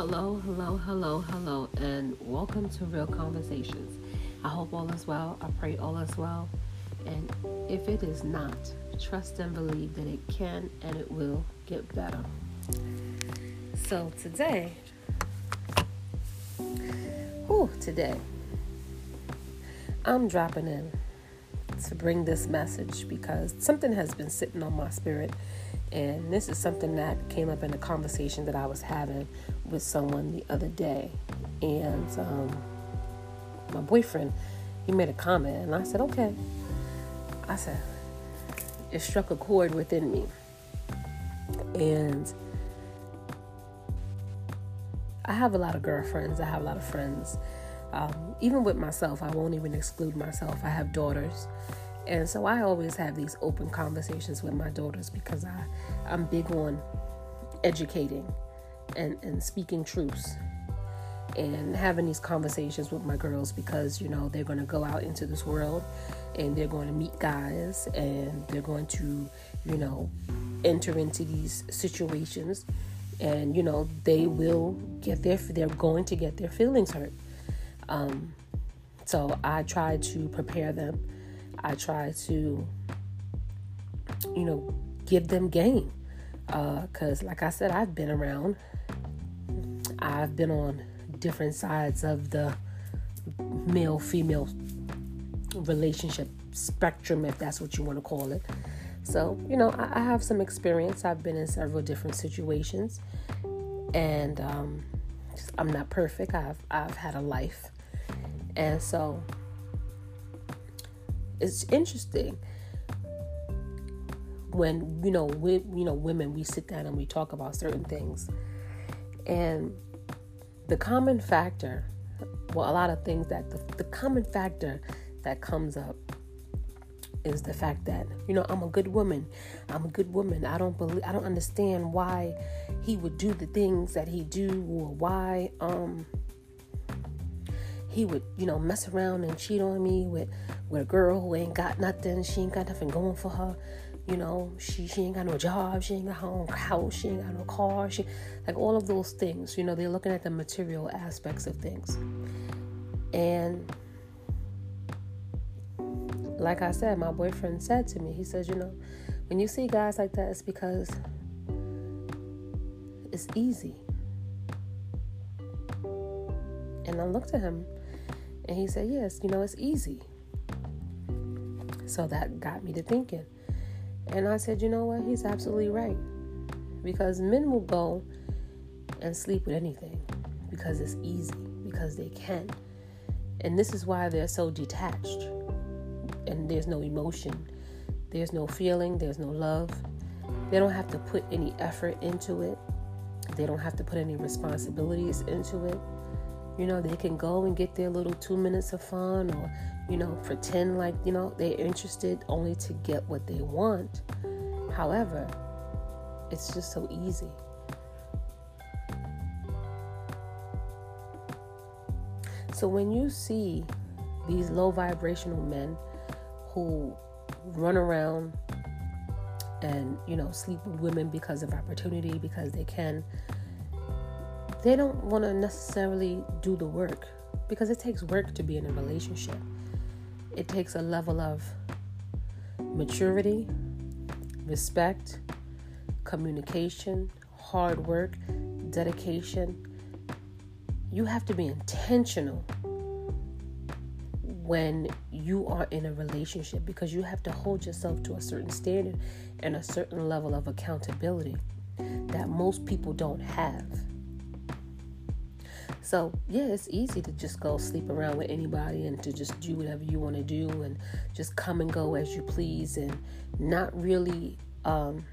Hello, hello, hello, hello, and welcome to Real Conversations. I hope all is well. I pray all is well. And if it is not, trust and believe that it can and it will get better. So today, whew, today, I'm dropping in to bring this message because something has been sitting on my spirit. And this is something that came up in a conversation that I was having with someone the other day. And um, my boyfriend, he made a comment, and I said, okay. I said, it struck a chord within me. And I have a lot of girlfriends, I have a lot of friends. Um, even with myself, I won't even exclude myself. I have daughters. And so I always have these open conversations with my daughters because I, I'm big on educating and, and speaking truths and having these conversations with my girls because you know they're going to go out into this world and they're going to meet guys and they're going to you know enter into these situations and you know they will get their they're going to get their feelings hurt. Um, so i try to prepare them. I try to you know give them game because uh, like i said i've been around i've been on different sides of the male female relationship spectrum, if that's what you want to call it. So, you know, I, I have some experience. I've been in several different situations, and um, I'm not perfect. I've I've had a life, and so it's interesting when you know we you know women we sit down and we talk about certain things, and the common factor, well, a lot of things that the, the common factor that comes up is the fact that you know I'm a good woman. I'm a good woman. I don't believe I don't understand why he would do the things that he do or why um he would you know mess around and cheat on me with with a girl who ain't got nothing. She ain't got nothing going for her. You know, she she ain't got no job, she ain't got her own house, she ain't got no car, she like all of those things. You know, they're looking at the material aspects of things. And like I said, my boyfriend said to me, he says, you know, when you see guys like that, it's because it's easy. And I looked at him and he said, Yes, you know, it's easy. So that got me to thinking. And I said, you know what? He's absolutely right. Because men will go and sleep with anything because it's easy, because they can. And this is why they're so detached. And there's no emotion, there's no feeling, there's no love. They don't have to put any effort into it, they don't have to put any responsibilities into it. You know, they can go and get their little two minutes of fun or you know, pretend like, you know, they're interested only to get what they want. However, it's just so easy. So when you see these low vibrational men who run around and, you know, sleep with women because of opportunity, because they can, they don't want to necessarily do the work because it takes work to be in a relationship it takes a level of maturity, respect, communication, hard work, dedication. You have to be intentional when you are in a relationship because you have to hold yourself to a certain standard and a certain level of accountability that most people don't have. So, yeah, it's easy to just go sleep around with anybody and to just do whatever you want to do and just come and go as you please and not really um,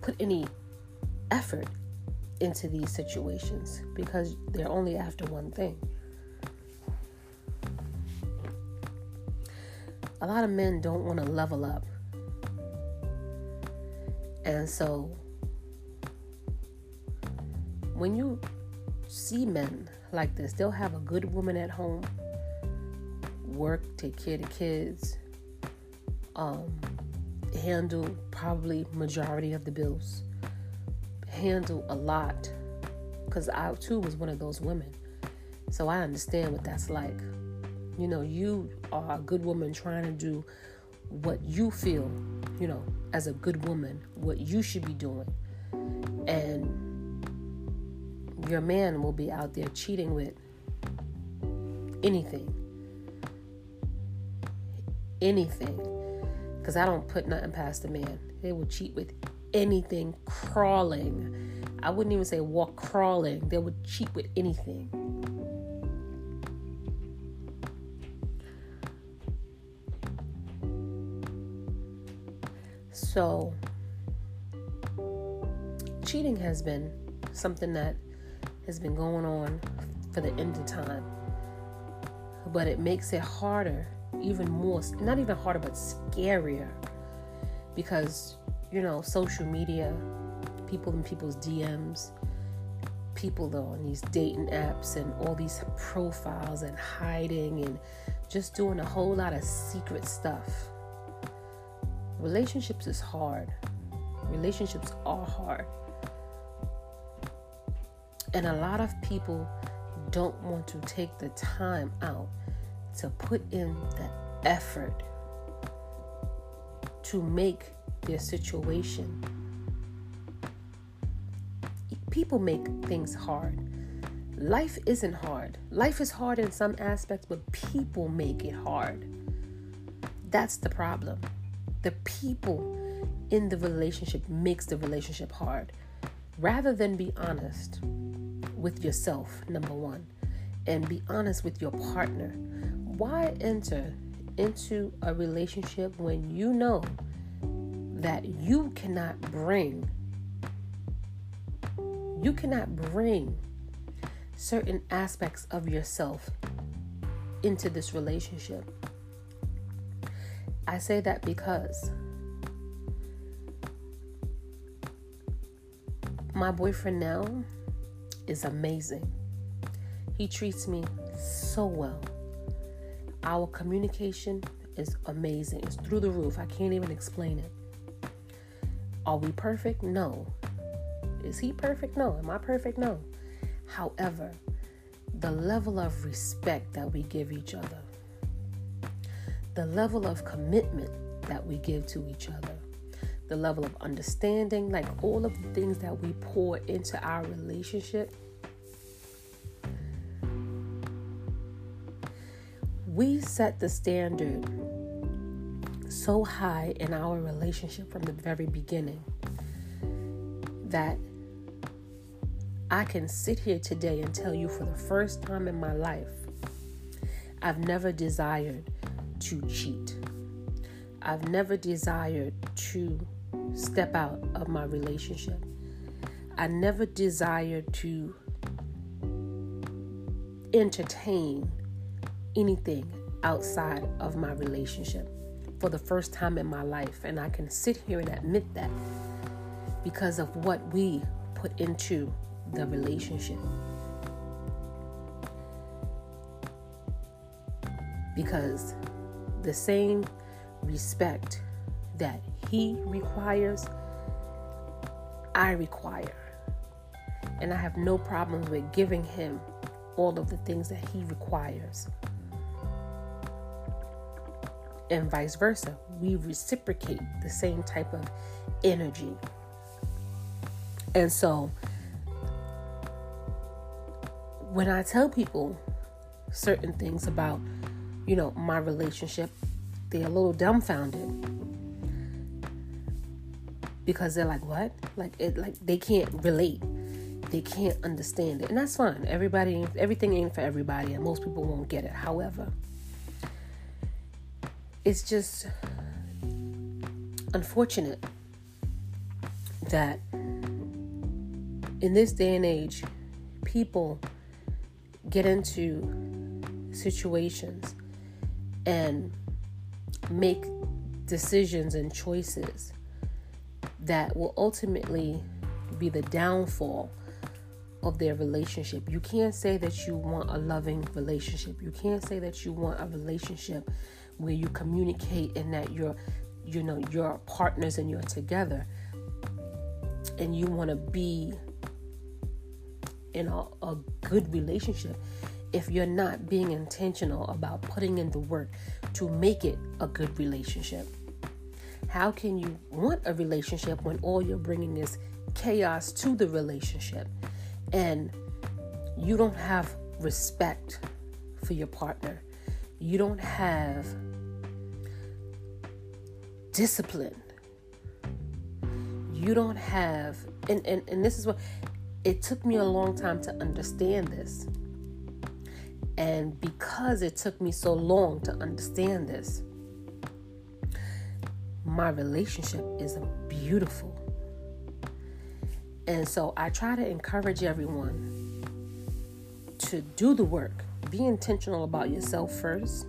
put any effort into these situations because they're only after one thing. A lot of men don't want to level up. And so when you see men like this, they'll have a good woman at home, work, take care of the kids, um, handle probably majority of the bills, handle a lot because I too was one of those women. So I understand what that's like. You know, you are a good woman trying to do what you feel, you know, as a good woman, what you should be doing. And your man will be out there cheating with anything. Anything. Because I don't put nothing past a man. They will cheat with anything crawling. I wouldn't even say walk crawling. They would cheat with anything. So, cheating has been something that has been going on for the end of time. But it makes it harder, even more, not even harder, but scarier. Because, you know, social media, people in people's DMs, people though on these dating apps and all these profiles and hiding and just doing a whole lot of secret stuff. Relationships is hard. Relationships are hard. And a lot of people don't want to take the time out to put in the effort to make their situation. People make things hard. Life isn't hard. Life is hard in some aspects, but people make it hard. That's the problem. The people in the relationship makes the relationship hard. Rather than be honest, with yourself, number one, and be honest with your partner. Why enter into a relationship when you know that you cannot bring you cannot bring certain aspects of yourself into this relationship. I say that because my boyfriend now is amazing. He treats me so well. Our communication is amazing. It's through the roof. I can't even explain it. Are we perfect? No. Is he perfect? No. Am I perfect? No. However, the level of respect that we give each other, the level of commitment that we give to each other, the level of understanding, like all of the things that we pour into our relationship. We set the standard so high in our relationship from the very beginning that I can sit here today and tell you for the first time in my life, I've never desired to cheat. I've never desired to step out of my relationship. I never desired to entertain anything outside of my relationship for the first time in my life. And I can sit here and admit that because of what we put into the relationship. Because the same respect that he requires, I require. And I have no problems with giving him all of the things that he requires. And vice versa. We reciprocate the same type of energy. And so, when I tell people certain things about, you know, my relationship, they're a little dumbfounded because they're like, what? Like it, like they can't relate. They can't understand it, and that's fine. Everybody, everything ain't for everybody, and most people won't get it. However, it's just unfortunate that in this day and age, people get into situations and make decisions and choices that will ultimately be the downfall of their relationship. You can't say that you want a loving relationship. You can't say that you want a relationship where you communicate and that you're you know you're partners and you're together and you want to be in a, a good relationship if you're not being intentional about putting in the work to make it a good relationship? How can you want a relationship when all you're bringing is chaos to the relationship and you don't have respect for your partner? You don't have discipline. You don't have, and, and, and this is what it took me a long time to understand this. And because it took me so long to understand this, my relationship is beautiful. And so I try to encourage everyone to do the work. Be intentional about yourself first.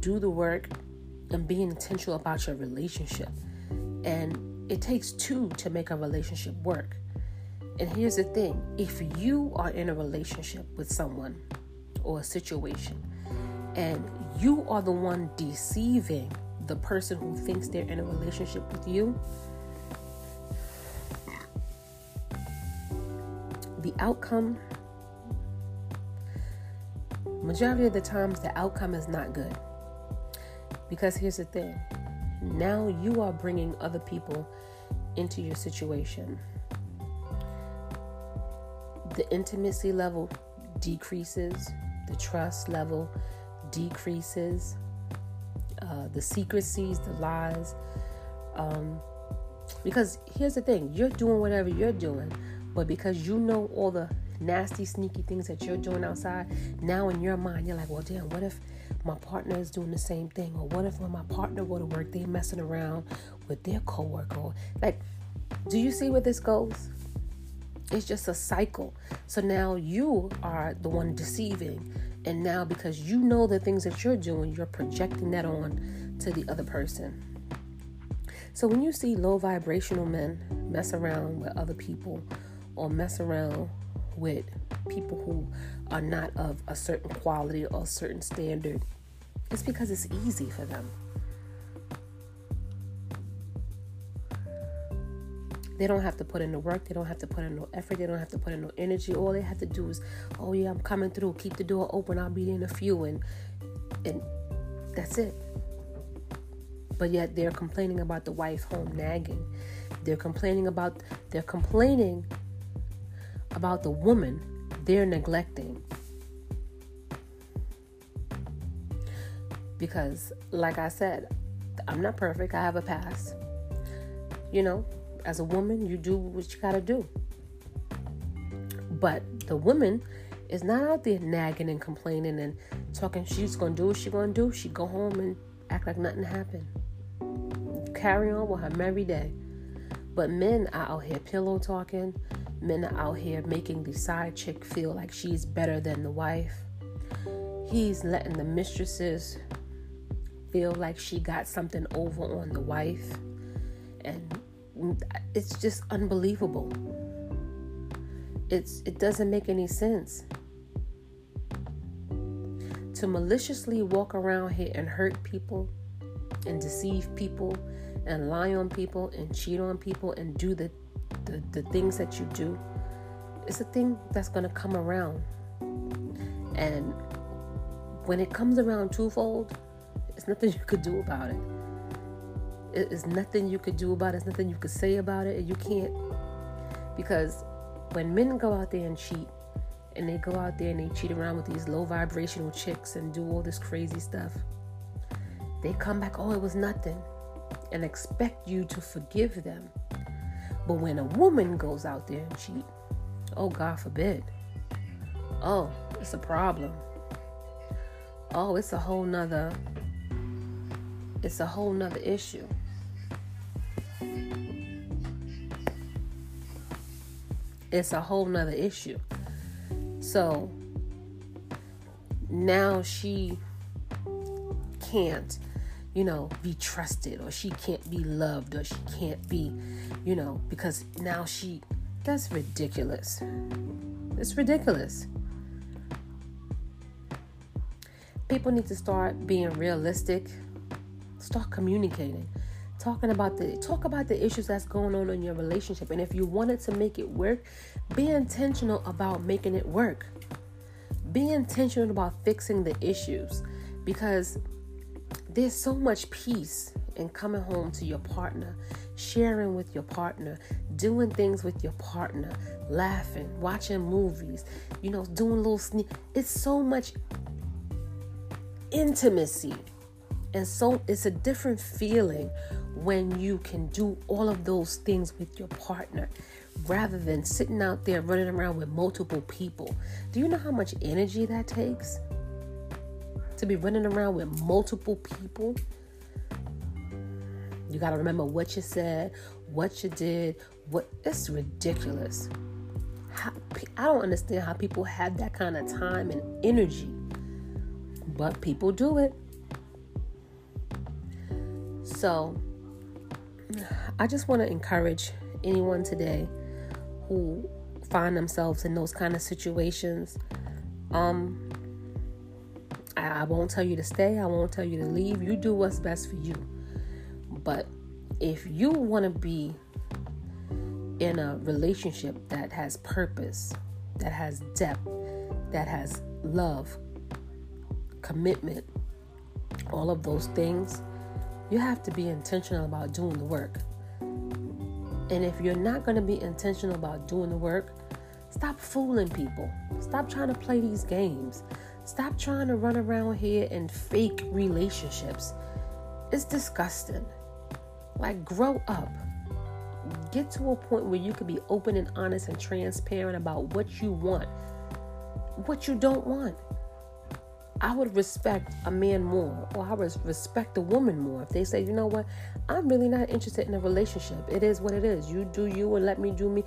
Do the work and be intentional about your relationship. And it takes two to make a relationship work. And here's the thing if you are in a relationship with someone or a situation and you are the one deceiving the person who thinks they're in a relationship with you, the outcome, majority of the times, the outcome is not good. Because here's the thing now you are bringing other people into your situation. The intimacy level decreases, the trust level decreases, the secrecies, the lies. Um, because here's the thing you're doing whatever you're doing, but because you know all the nasty, sneaky things that you're doing outside, now in your mind, you're like, well, damn, what if my partner is doing the same thing? Or what if when my partner go to work, they messing around with their coworker? Like, do you see where this goes? It's just a cycle. So now you are the one deceiving. And now, because you know the things that you're doing, you're projecting that on to the other person. So, when you see low vibrational men mess around with other people or mess around with people who are not of a certain quality or a certain standard, it's because it's easy for them. They don't have to put in the work. They don't have to put in no effort. They don't have to put in no energy. All they have to do is, oh yeah, I'm coming through. Keep the door open. I'll be in a few, and and that's it. But yet they're complaining about the wife home nagging. They're complaining about they're complaining about the woman they're neglecting. Because, like I said, I'm not perfect. I have a past. You know, as a woman, you do what you gotta do. But the woman is not out there nagging and complaining and talking she's gonna do what she's gonna do. She go home and act like nothing happened. Carry on with her merry day. But men are out here pillow talking. Men are out here making the side chick feel like she's better than the wife. He's letting the mistresses feel like she got something over on the wife. And it's just unbelievable. It's it doesn't make any sense. To maliciously walk around here and hurt people and deceive people and lie on people and cheat on people and do the the, the things that you do it's a thing that's gonna come around. And when it comes around twofold, it's nothing you could do about it. It's nothing you could do about it. It's nothing you could say about it. You can't. Because when men go out there and cheat, and they go out there and they cheat around with these low vibrational chicks and do all this crazy stuff, they come back, oh, it was nothing, and expect you to forgive them. But when a woman goes out there and cheat, oh, God forbid, oh, it's a problem. Oh, it's a whole nother, it's a whole nother issue. It's a whole nother issue. So now she can't, you know, be trusted or she can't be loved or she can't be, you know, because now she, that's ridiculous. It's ridiculous. People need to start being realistic, start communicating. Talking about the talk about the issues that's going on in your relationship. And if you wanted to make it work be intentional about making it work. Be intentional about fixing the issues because there's so much peace in coming home to your partner sharing with your partner doing things with your partner laughing watching movies you know doing little sneak it's so much intimacy and so it's a different feeling when you can do all of those things with your partner rather than sitting out there running around with multiple people. Do you know how much energy that takes? To be running around with multiple people? You got to remember what you said, what you did, what it's ridiculous. How, I don't understand how people have that kind of time and energy, but people do it. So, I just want to encourage anyone today who find themselves in those kind of situations. Um, I, I won't tell you to stay, I won't tell you to leave. You do what's best for you. But if you want to be in a relationship that has purpose, that has depth, that has love, commitment, all of those things, you have to be intentional about doing the work. And if you're not going to be intentional about doing the work, stop fooling people. Stop trying to play these games. Stop trying to run around here and fake relationships. It's disgusting. Like, grow up. Get to a point where you can be open and honest and transparent about what you want, what you don't want. I would respect a man more, or I would respect a woman more if they say, you know what, I'm really not interested in a relationship. It is what it is. You do you and let me do me.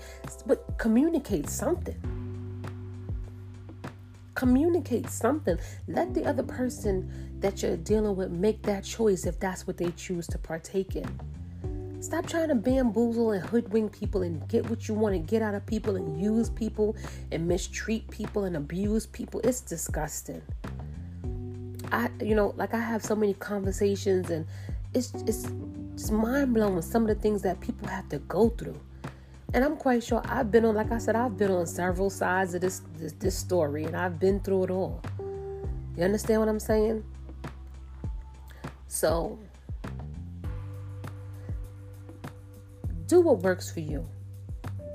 But communicate something. Communicate something. Let the other person that you're dealing with make that choice if that's what they choose to partake in. Stop trying to bamboozle and hoodwink people and get what you want to get out of people and use people and mistreat people and abuse people. It's disgusting. I, you know, like I have so many conversations and it's it's just mind blowing some of the things that people have to go through. And I'm quite sure I've been on, like I said, I've been on several sides of this this, this story, and I've been through it all. You understand what I'm saying? So, do what works for you.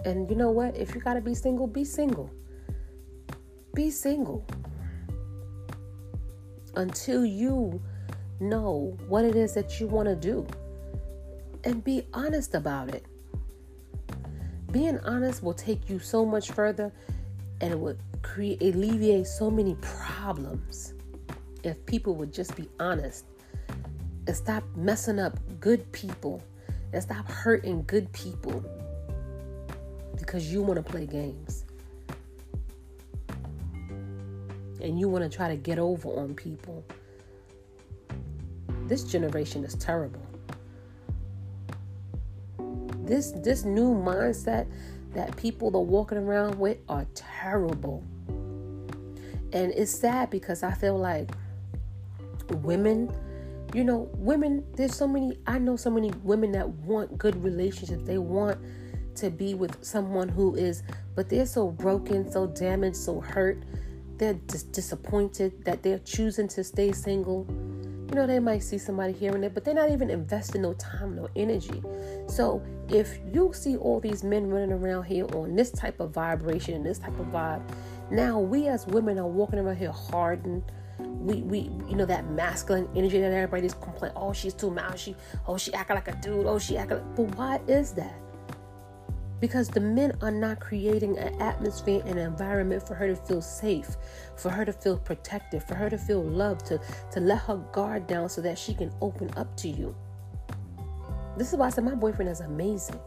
And you know what? If you got to be single, be single. Be single until you know what it is that you want to do and be honest about it. Being honest will take you so much further and it would create alleviate so many problems if people would just be honest and stop messing up good people and stop hurting good people because you want to play games. And you want to try to get over on people. This generation is terrible. This this new mindset that people are walking around with are terrible. And it's sad because I feel like women, you know, women, there's so many, I know so many women that want good relationships. They want to be with someone who is, but they're so broken, so damaged, so hurt they're just disappointed that they're choosing to stay single. You know, they might see somebody here and it, but they're not even investing no time, no energy. So if you see all these men running around here on this type of vibration and this type of vibe, now we as women are walking around here hardened. We, we, you know, that masculine energy that everybody's complaining. Oh, she's too mousy. Oh, oh, she acting like a dude. Oh, she acting. Like... But why is that? Because the men are not creating an atmosphere and an environment for her to feel safe, for her to feel protected, for her to feel loved, to, to let her guard down so that she can open up to you. This is why I said my boyfriend is amazing.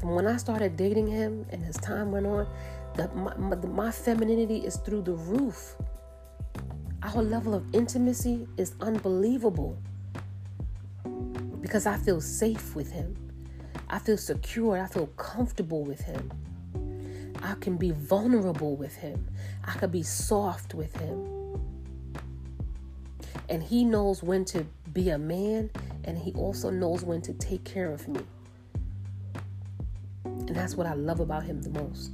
From when I started dating him and as time went on, the, my, my, my femininity is through the roof. Our level of intimacy is unbelievable because I feel safe with Him. I feel secure. I feel comfortable with Him. I can be vulnerable with Him. I can be soft with Him. And he knows when to be a man and he also knows when to take care of me. And that's what I love about him the most.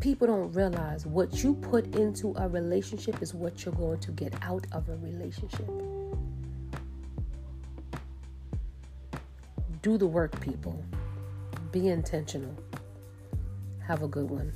People don't realize what you put into a relationship is what you're going to get out of a relationship. Do the work, people. Be intentional. Have a good one.